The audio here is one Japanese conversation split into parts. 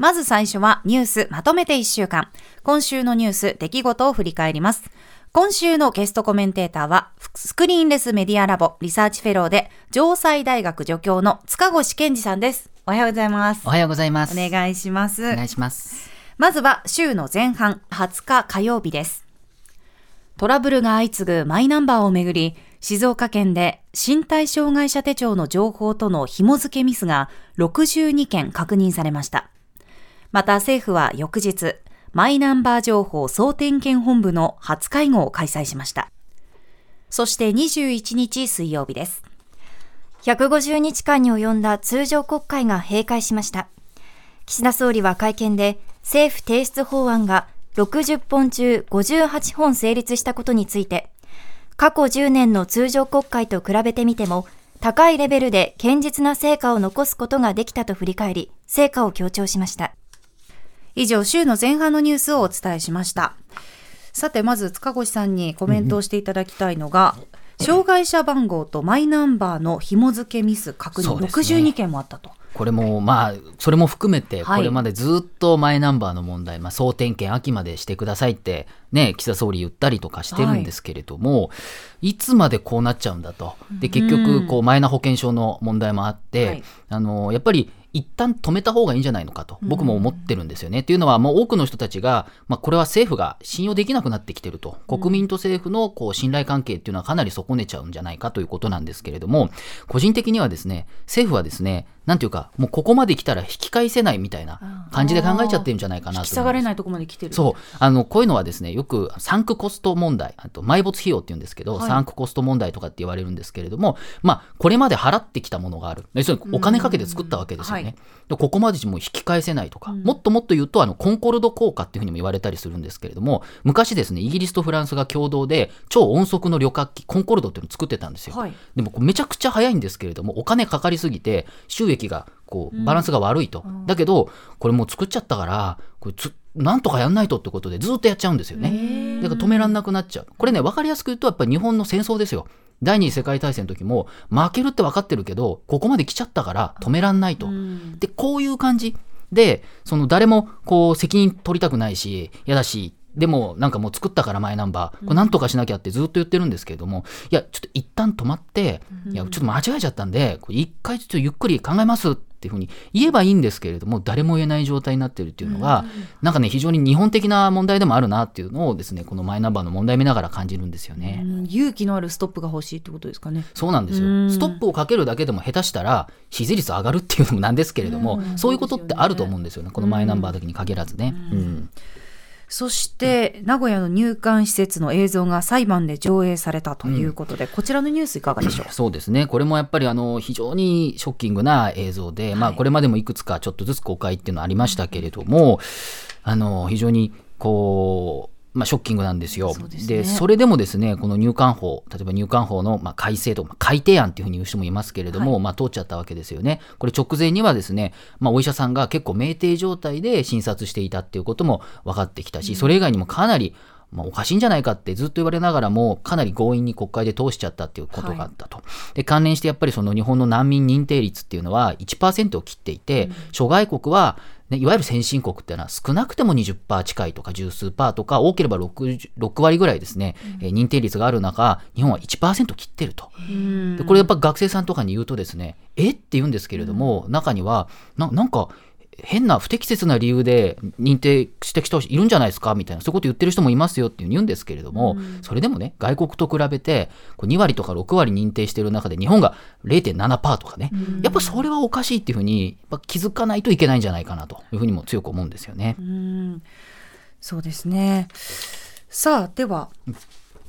まず最初はニュースまとめて1週間。今週のニュース、出来事を振り返ります。今週のゲストコメンテーターは、 Screenless Media Lab.リサーチフェローで、城西大学助教の塚越健二さんです。おはようございます。おはようございます。お願いします。お願いします。まずは週の前半、20日火曜日です。トラブルが相次ぐマイナンバーをめぐり、静岡県で身体障害者手帳の情報との紐付けミスが62件確認されました。また政府は翌日、マイナンバー情報総点検本部の初会合を開催しました。そして21日水曜日です。150日間に及んだ通常国会が閉会しました。岸田総理は会見で政府提出法案が60本中58本成立したことについて、過去10年の通常国会と比べてみても、高いレベルで堅実な成果を残すことができたと振り返り、成果を強調しました。以上、週の前半のニュースをお伝えしました。さて、まず塚越さんにコメントをしていただきたいのが、うん、障害者番号とマイナンバーの紐付けミス確認、62件もあったと。これもまあそれも含めてこれまでずっとマイナンバーの問題、まあ、総点検秋までしてくださいってね岸田総理言ったりとかしてるんですけれども、はい、いつまでこうなっちゃうんだと。で結局こうマイナ保険証の問題もあって、はい、あのやっぱり一旦止めた方がいいんじゃないのかと僕も思ってるんですよね。っていうのはもう多くの人たちが、まあ、これは政府が信用できなくなってきてると国民と政府のこう信頼関係っていうのはかなり損ねちゃうんじゃないかということなんですけれども個人的にはですね政府はですねなんていうか、もうここまで来たら引き返せないみたいな感じで考えちゃってるんじゃないかなと。下がれないとこまで来てる。そう。あの、こういうのはですね、よくサンクコスト問題、あと埋没費用って言うんですけど、はい、サンクコスト問題とかって言われるんですけれども、まあ、これまで払ってきたものがある。要するにお金かけて作ったわけですよね。はい、でここまでも引き返せないとか、もっともっと言うと、あの、コンコルド効果っていうふうにも言われたりするんですけれども、昔ですね、イギリスとフランスが共同で超音速の旅客機、コンコルドっていうのを作ってたんですよ。はい、でもめちゃくちゃ早いんですけれども、お金かかりすぎて、収益がこうバランスが悪いと、うん、だけどこれもう作っちゃったからこれつなんとかやんないとってことでずっとやっちゃうんですよね。だから止めらんなくなっちゃう。これね分かりやすく言うとやっぱり日本の戦争ですよ。第二次世界大戦の時も負けるって分かってるけどここまで来ちゃったから止めらんないと、うん、でこういう感じ。でその誰もこう責任取りたくないし嫌だしでもなんかもう作ったからマイナンバー。これなんとかしなきゃってずっと言ってるんですけれども、いやちょっと一旦止まって、いやちょっと間違えちゃったんで一回ちょっとゆっくり考えますっていうふうに言えばいいんですけれども誰も言えない状態になってるっていうのが、なんかね非常に日本的な問題でもあるなっていうのをですねこのマイナンバーの問題見ながら感じるんですよね。勇気のあるストップが欲しいってことですかね。そうなんですよ。ストップをかけるだけでも下手したら支持率上がるっていうのもなんですけれども、そういうことってあると思うんですよね。このマイナンバーだけに限らずね。うんそして名古屋の入管施設の映像が裁判で上映されたということで、うん、こちらのニュースいかがでしょう？そうですね。これもやっぱりあの非常にショッキングな映像で、はい、まあ、これまでもいくつかちょっとずつ公開っていうのはありましたけれども、あの非常にこうまあ、ショッキングなんですよ。そで、ね、それでもですね、この入管法、例えば入管法のまあ改正とか、改定案っていうふうに言う人もいますけれども、はい、まあ、通っちゃったわけですよね。これ直前にはですね、まあ、お医者さんが結構酩酊状態で診察していたっていうことも分かってきたし、それ以外にもかなりまあ、おかしいんじゃないかってずっと言われながらもかなり強引に国会で通しちゃったっていうことがあったと、はい、で関連してやっぱりその日本の難民認定率っていうのは1%を切っていて、うん、諸外国はね、いわゆる先進国っていうのは少なくても20%近いとか十数パーとか多ければ 6, 6割ぐらいですね、うん、え認定率がある中日本は1%切ってると。でこれやっぱ学生さんとかに言うとですねえ？って言うんですけれども、うん、中にはななんか変な不適切な理由で認定してきた人いるんじゃないですか？みたいなそういうこと言ってる人もいますよっていう言うんですけれども、うん、それでもね外国と比べて2割とか6割認定してる中で日本が0.7%とかね、うん、やっぱそれはおかしいっていうふうに気づかないといけないんじゃないかなというふうにも強く思うんですよね。うん、そうですねさあでは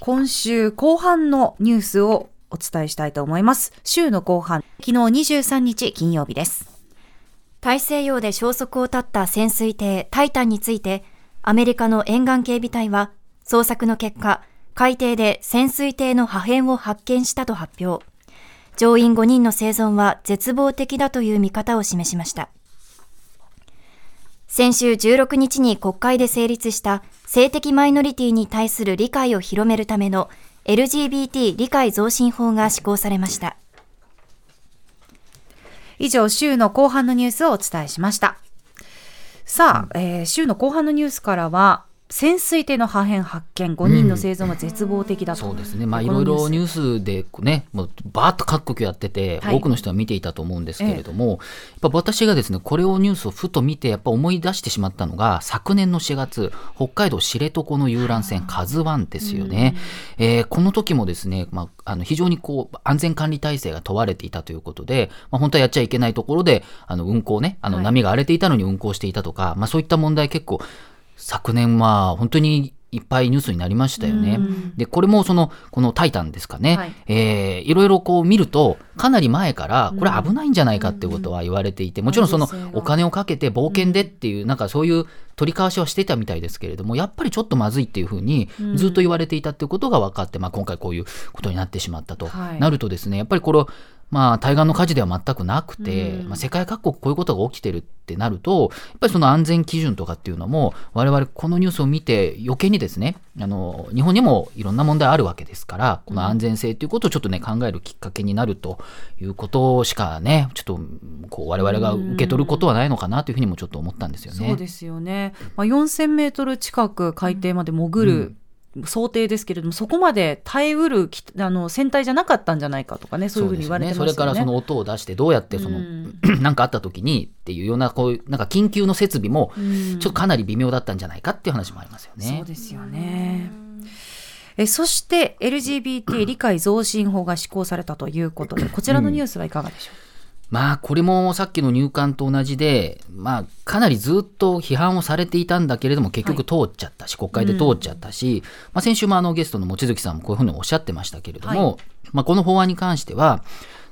今週後半のニュースをお伝えしたいと思います。週の後半、昨日23日金曜日です。大西洋で消息を絶った潜水艇タイタンについて、アメリカの沿岸警備隊は、捜索の結果、海底で潜水艇の破片を発見したと発表。乗員5人の生存は絶望的だという見方を示しました。先週16日に国会で成立した性的マイノリティに対する理解を広めるための LGBT 理解増進法が施行されました。以上、週の後半のニュースをお伝えしました。さあ、えー週の後半のニュースからは潜水艇の破片発見。5人の生存は絶望的だと、そうですね、まあ、いろいろニュースでね、もうバーッと各国やってて、はい。多くの人は見ていたと思うんですけれども、やっぱ私がですね、これをニュースをふと見て、やっぱ思い出してしまったのが、昨年の4月、北海道知床の遊覧船、カズワンですよね。えーこの時もですね、まあ、あの非常にこう安全管理体制が問われていたということで、まあ、本当はやっちゃいけないところで、あの運航ね、あのはい。波が荒れていたのに運航していたとか、まあ、そういった問題結構、昨年は本当にいっぱいニュースになりましたよね。うん。で、これもその、このタイタンですかね。はい。えーいろいろこう見ると、かなり前から、これ危ないんじゃないかっていうことは言われていて、もちろんそのお金をかけて冒険でっていう、なんかそういう取り交わしはしてたみたいですけれども、やっぱりちょっとまずいっていうふうにずっと言われていたっていうことが分かって、まあ今回こういうことになってしまったと。はい。なるとですね、やっぱりこれ、まあ、対岸の火事では全くなくて、うん。まあ、世界各国こういうことが起きてるってなると、やっぱりその安全基準とかっていうのも、我々このニュースを見て余計にですね、あの、日本にもいろんな問題あるわけですから、この安全性っていうことをちょっとね、考えるきっかけになるということしかね、ちょっと、こう、我々が受け取ることはないのかなというふうにもちょっと思ったんですよね。そうですよね、まあ、4000メートル近く海底まで潜る、想定ですけれどもそこまで耐えうるきあの船体じゃなかったんじゃないかとかねそういうふうに言われてますよね。それからその音を出してどうやってその、なんかあった時にっていうようなこういうなんか緊急の設備もちょっとかなり微妙だったんじゃないかっていう話もありますよね。そうですよね。えそして LGBT 理解増進法が施行されたということでこちらのニュースはいかがでしょう、まあこれもさっきの入管と同じで、まあ、かなりずっと批判をされていたんだけれども結局通っちゃったし、国会で通っちゃったし、まあ、先週もあのゲストの望月さんもこういうふうにおっしゃってましたけれども、まあ、この法案に関しては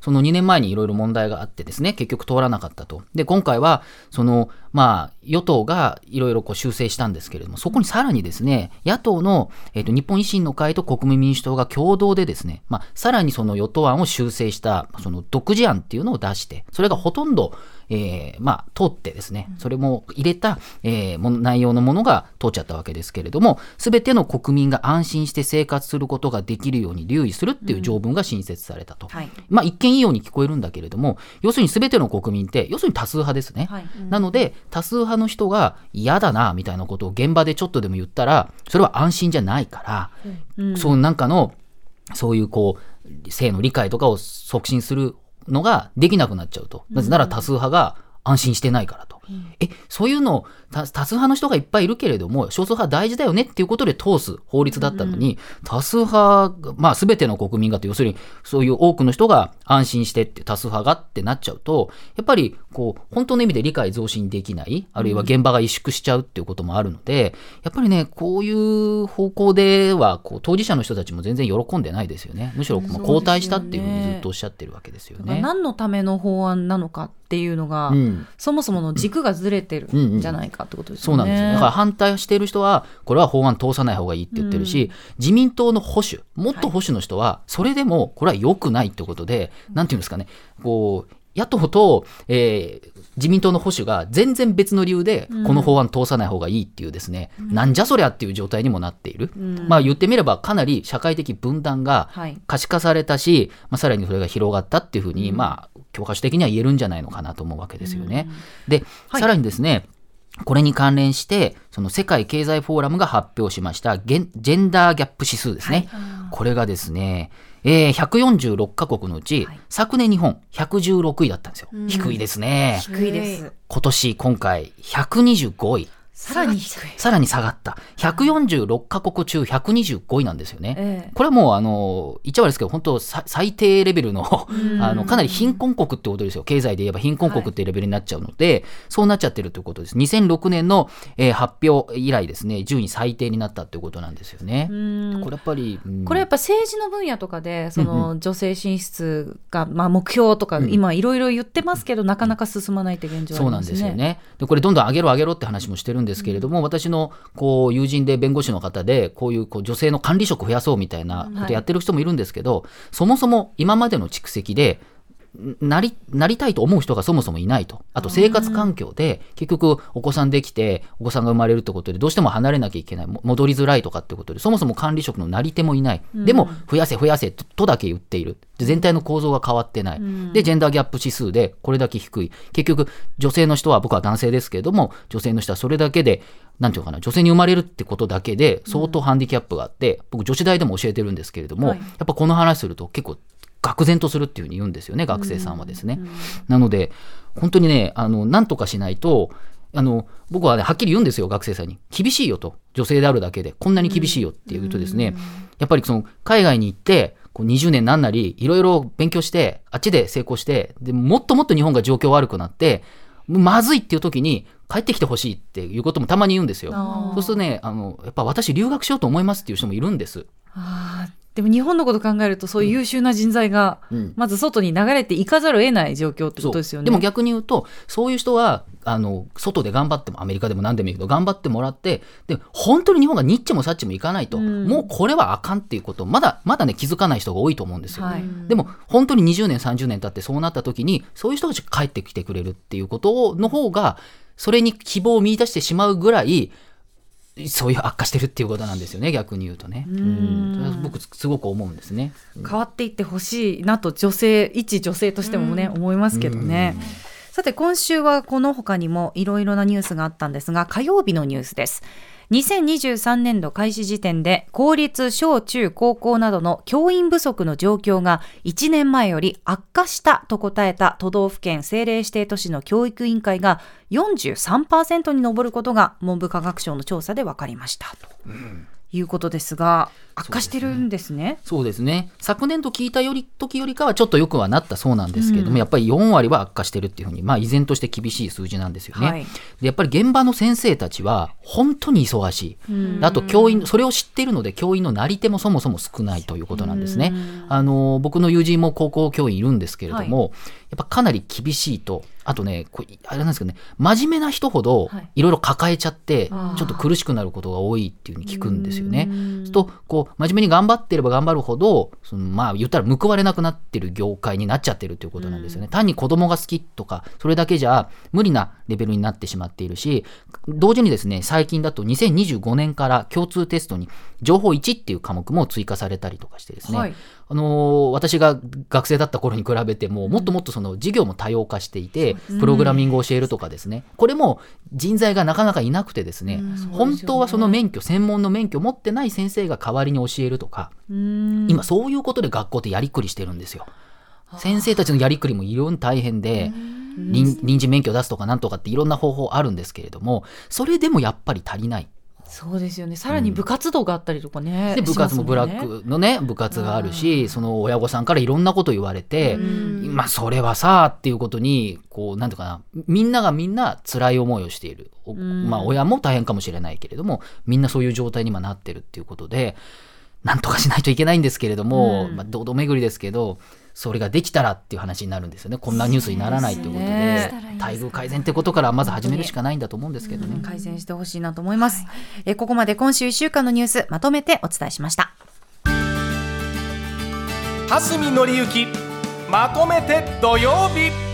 その2年前にいろいろ問題があってですね結局通らなかったと。で今回はそのまあ与党がいろいろこう修正したんですけれどもそこにさらにですね野党の、えっと日本維新の会と国民民主党が共同でですね、まあ、さらにその与党案を修正したその独自案っていうのを出してそれがほとんどえーまあ、通ってですね、それも入れた、えー内容のものが通っちゃったわけですけれども、すべての国民が安心して生活することができるように留意するっていう条文が新設されたと。はい。まあ、一見いいように聞こえるんだけれども、要するにすべての国民って、要するに多数派ですね。はい。なので、多数派の人が嫌だな、みたいなことを現場でちょっとでも言ったら、それは安心じゃないから、そうなんかの、そういうこう、性の理解とかを促進するのができなくなっちゃうと。なぜなら多数派が安心してないからと。え、そういうのた多数派の人がいっぱいいるけれども、少数派大事だよねっていうことで通す法律だったのに、多数派が、まあ全ての国民がと、要するにそういう多くの人が安心してって多数派がってなっちゃうと、やっぱりこう、本当の意味で理解増進できない、あるいは現場が萎縮しちゃうっていうこともあるので、やっぱりね、こういう方向では、こう当事者の人たちも全然喜んでないですよね。むしろもう後退したっていうふうにずっとおっしゃってるわけですよね。何のための法案なのかっていうのが、うん。そもそもの軸がずれてるんじゃないかってことですよね。そうなんですよ。だから反対している人は、これは法案通さない方がいいって言ってるし、自民党の保守、もっと保守の人は、それでもこれは良くないってことで、なんていうんですかね、こう、野党と、えー自民党の保守が全然別の理由で、この法案通さない方がいいっていうですね、なんじゃそりゃっていう状態にもなっている。まあ言ってみれば、かなり社会的分断がはい。可視化されたし、まあ、さらにそれが広がったっていうふうに、まあ、教科書的には言えるんじゃないのかなと思うわけですよね。で、はい。さらにですね、これに関連して、その世界経済フォーラムが発表しましたジェンダーギャップ指数ですね。これがですね、えー、146カ国のうち、はい昨年日本116位だったんですよ。低いですね。低いです。今年今回125位。さらに低い。さらに下がった。146カ国中125位なんですよね。ええこれはもう、あの、言っちゃ悪いですけど、本当さ最低レベルの、あの、かなり貧困国ってことですよ。経済で言えば貧困国っていうレベルになっちゃうので、そうなっちゃってるということです。2006年の、えー発表以来ですね、順位最低になったということなんですよね。うんこれやっぱり、うんこれやっぱ政治の分野とかでその女性進出がまあ目標とか今いろいろ言ってますけどなかなか進まないって現状あそうなん。ですよね。で、これどんどん上げろ上げろって話もしてるんですけれども、私のこう友人で弁護士の方で、こういうこう女性の管理職増やそうみたいなことやってる人もいるんですけど、そもそも今までの蓄積で、なり、なりたいと思う人がそもそもいないと。あと生活環境で、結局お子さんできて、お子さんが生まれるってことで、どうしても離れなきゃいけない、戻りづらいとかってことで、そもそも管理職のなり手もいない。でも、増やせ増やせとだけ言っている。で全体の構造が変わってない。で、ジェンダーギャップ指数でこれだけ低い。結局、女性の人は、僕は男性ですけれども、女性の人はそれだけで、なんていうかな、女性に生まれるってことだけで相当ハンディキャップがあって、僕女子大でも教えてるんですけれども、やっぱこの話すると結構愕然とするっていうふうに言うんですよね、学生さんはですね。なので、本当にね、あの、なんとかしないと、あの、僕はね、はっきり言うんですよ、学生さんに。厳しいよと。女性であるだけで。こんなに厳しいよって言うとですね、やっぱりその、海外に行って、こう20年なんなり、いろいろ勉強して、あっちで成功して、でもっともっと日本が状況悪くなって、まずいっていう時に、帰ってきてほしいっていうこともたまに言うんですよ。そうするとね、あの、やっぱ私留学しようと思いますっていう人もいるんです。あでも日本のこと考えるとそういう優秀な人材がまず外に流れていかざるを得ない状況ってことですよね。でも逆に言うとそういう人はあの外で頑張ってもアメリカでも何でもいいけど頑張ってもらってで本当に日本がニッチもサッチもいかないと、うん、もうこれはあかんっていうこと。まだまだね気づかない人が多いと思うんですよ、はい、でも本当に20年30年経ってそうなった時にそういう人たちが帰ってきてくれるっていうことの方がそれに希望を見出してしまうぐらいそういう悪化してるっていうことなんですよね逆に言うとね。うん僕すごく思うんですね。変わっていってほしいなと女性一女性としてもね思いますけどね。さて今週はこの他にもいろいろなニュースがあったんですが火曜日のニュースです。2023年度開始時点で公立小中高校などの教員不足の状況が1年前より悪化したと答えた都道府県政令指定都市の教育委員会が43%に上ることが文部科学省の調査で分かりました。うんいうことですが悪化してるんですね。そうですね。昨年と聞いたより時よりかはちょっとよくはなったそうなんですけれども、うん、やっぱり4割は悪化してるっていうふうに、まあ依然として厳しい数字なんですよね。はい、でやっぱり現場の先生たちは本当に忙しい。うん、あと教員それを知っているので教員のなり手もそもそも少ないということなんですね。うん、あの僕の友人も高校教員いるんですけれども、はい、やっぱかなり厳しいと。あとね、これあれなんですけどね、真面目な人ほどいろいろ抱えちゃって、ちょっと苦しくなることが多いっていうふうに聞くんですよね。すると、こう、真面目に頑張ってれば頑張るほど、そのまあ言ったら報われなくなってる業界になっちゃってるということなんですよね。単に子供が好きとか、それだけじゃ無理なレベルになってしまっているし、同時にですね、最近だと2025年から共通テストに情報1っていう科目も追加されたりとかしてですね、はい、あの私が学生だった頃に比べてももっともっとその授業も多様化していて、プログラミングを教えるとかですね。これも人材がなかなかいなくてですね、本当はその免許専門の免許を持ってない先生が代わりに教えるとか今そういうことで学校ってやりくりしてるんですよ。先生たちのやりくりもいろんな大変で臨時免許を出すとかなんとかっていろんな方法あるんですけれどもそれでもやっぱり足りない。そうですよね。さらに部活動があったりとかね、うん、で部活もブラックのね部活があるしその親御さんからいろんなこと言われて、まあそれはさっていうことにこうなんていうかなみんながみんな辛い思いをしている、まあ親も大変かもしれないけれどもみんなそういう状態に今なってるっていうことでなんとかしないといけないんですけれども、まあ堂々巡りですけどそれができたらっていう話になるんですよね。こんなニュースにならないっていうことで、ね、待遇改善ってことから。まず始めるしかないんだと思うんですけどね、改善してほしいなと思います、はい、えここまで今週1週間のニュースまとめてお伝えしました蓮見紀之まとめて土曜日